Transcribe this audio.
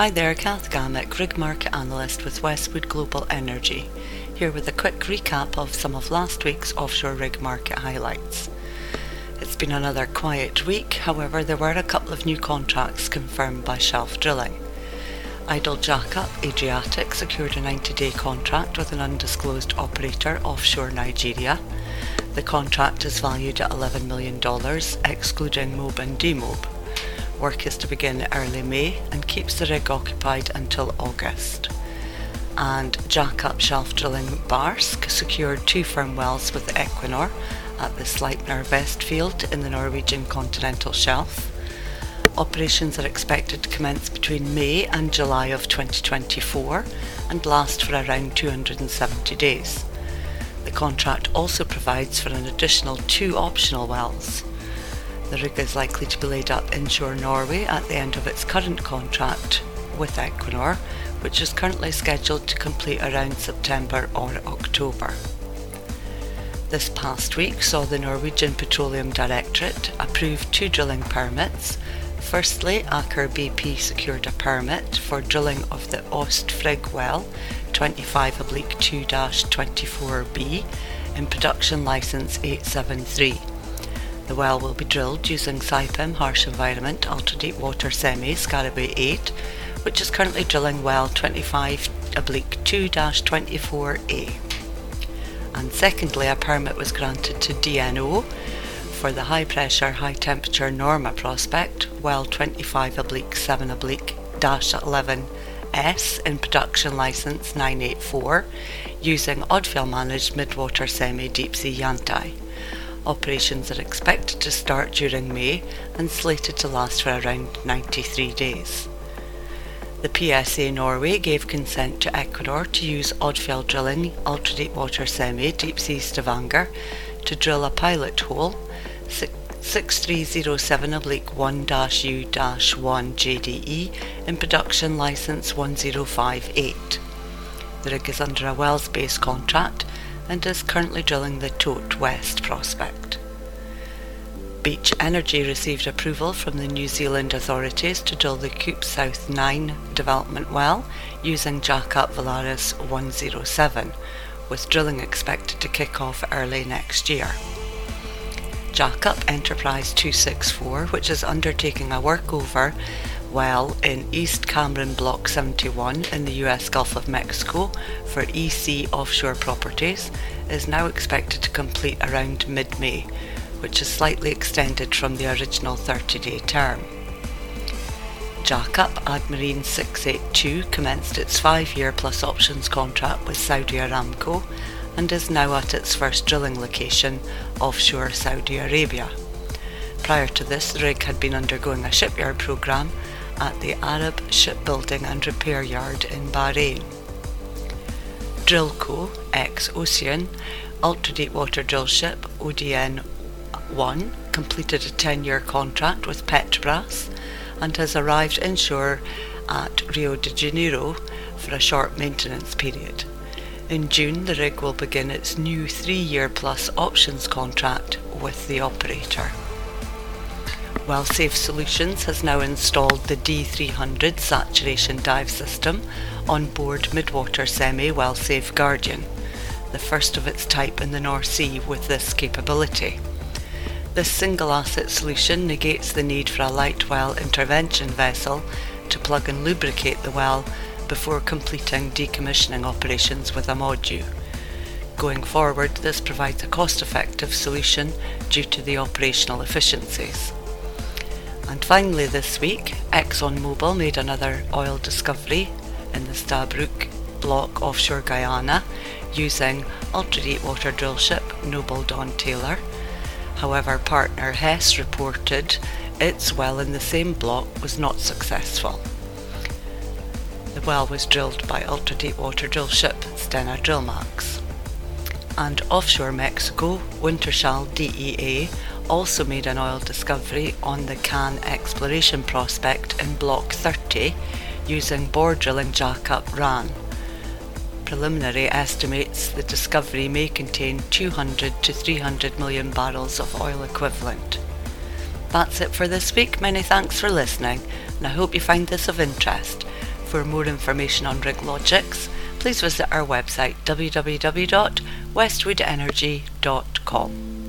Hi there, Kath Gammack, rig market analyst with Westwood Global Energy, here with a quick recap of some of last week's offshore rig market highlights. It's been another quiet week, however, there were a couple of new contracts confirmed by Shelf Drilling. Idle Jackup Adriatic secured a 90 day contract with an undisclosed operator offshore Nigeria. The contract is valued at $11 million, excluding MOB and DEMOB. Work is to begin early May and keeps the rig occupied until August. And Jackup Shelf Drilling Barsk secured two firm wells with Equinor at the Sleipner Vest field in the Norwegian continental shelf. Operations are expected to commence between May and July of 2024 and last for around 270 days. The contract also provides for an additional two optional wells. The rig is likely to be laid up inshore Norway at the end of its current contract with Equinor, which is currently scheduled to complete around September or October. This past week saw the Norwegian Petroleum Directorate approve two drilling permits. Firstly, Aker BP secured a permit for drilling of the Ostfrigg well 25 2 24B in production license 873. The well will be drilled using Saipem harsh environment ultra deep water semi Scarabeo 8, which is currently drilling well 25 oblique 2 24A. And secondly, a permit was granted to DNO for the high pressure, high temperature Norma prospect, well 25 oblique 7 oblique 11 S in production license 984 using Odfjell managed midwater semi Deepsea Yantai. Operations are expected to start during May and slated to last for around 93 days. The PSA Norway gave consent to Equinor to use Odfjell drilling ultra deep water semi Deepsea Stavanger to drill a pilot hole 6307 oblique 1 U 1 JDE in production license 1058. The rig is under a wells based contract and is currently drilling the Tote West prospect. Beach Energy received approval from the New Zealand authorities to drill the Kupe South 9 development well using Jackup Valaris 107, with drilling expected to kick off early next year. Jackup Enterprise 264, which is undertaking a workover well in East Cameron Block 71 in the US Gulf of Mexico for EC Offshore Properties is now expected to complete around mid May, which is slightly extended from the original 30 day term. Jackup Admarine 682 commenced its five year plus options contract with Saudi Aramco and is now at its first drilling location offshore Saudi Arabia. Prior to this, the rig had been undergoing a shipyard program at the Arab Shipbuilding and Repair Yard in Bahrain. Drillco ex Ocyan ultra deep water drillship ODN 1 completed a 10 year contract with Petrobras and has arrived inshore at Rio de Janeiro for a short maintenance period. In June, the rig will begin its new three year plus options contract with the operator. WellSafe Solutions has now installed the D300 saturation dive system on board Midwater Semi WellSafe Guardian, the first of its type in the North Sea with this capability. This single asset solution negates the need for a light well intervention vessel to plug and lubricate the well before completing decommissioning operations with a module. Going forward, this provides a cost effective solution due to the operational efficiencies. And finally, this week, ExxonMobil made another oil discovery in the Stabroek block offshore Guyana using ultra deep water drillship Noble Don Taylor. However, partner Hess reported its well in the same block was not successful. The well was drilled by ultra deep water drillship Stena Drillmax. And offshore Mexico, Wintershall DEA also made an oil discovery on the Kan exploration prospect in Block 30 using Borr Drilling jackup RAN. Preliminary estimates the discovery may contain 200 to 300 million barrels of oil equivalent. That's it for this week. Many thanks for listening, and I hope you find this of interest. For more information on RigLogix, please visit our website www.westwoodenergy.com.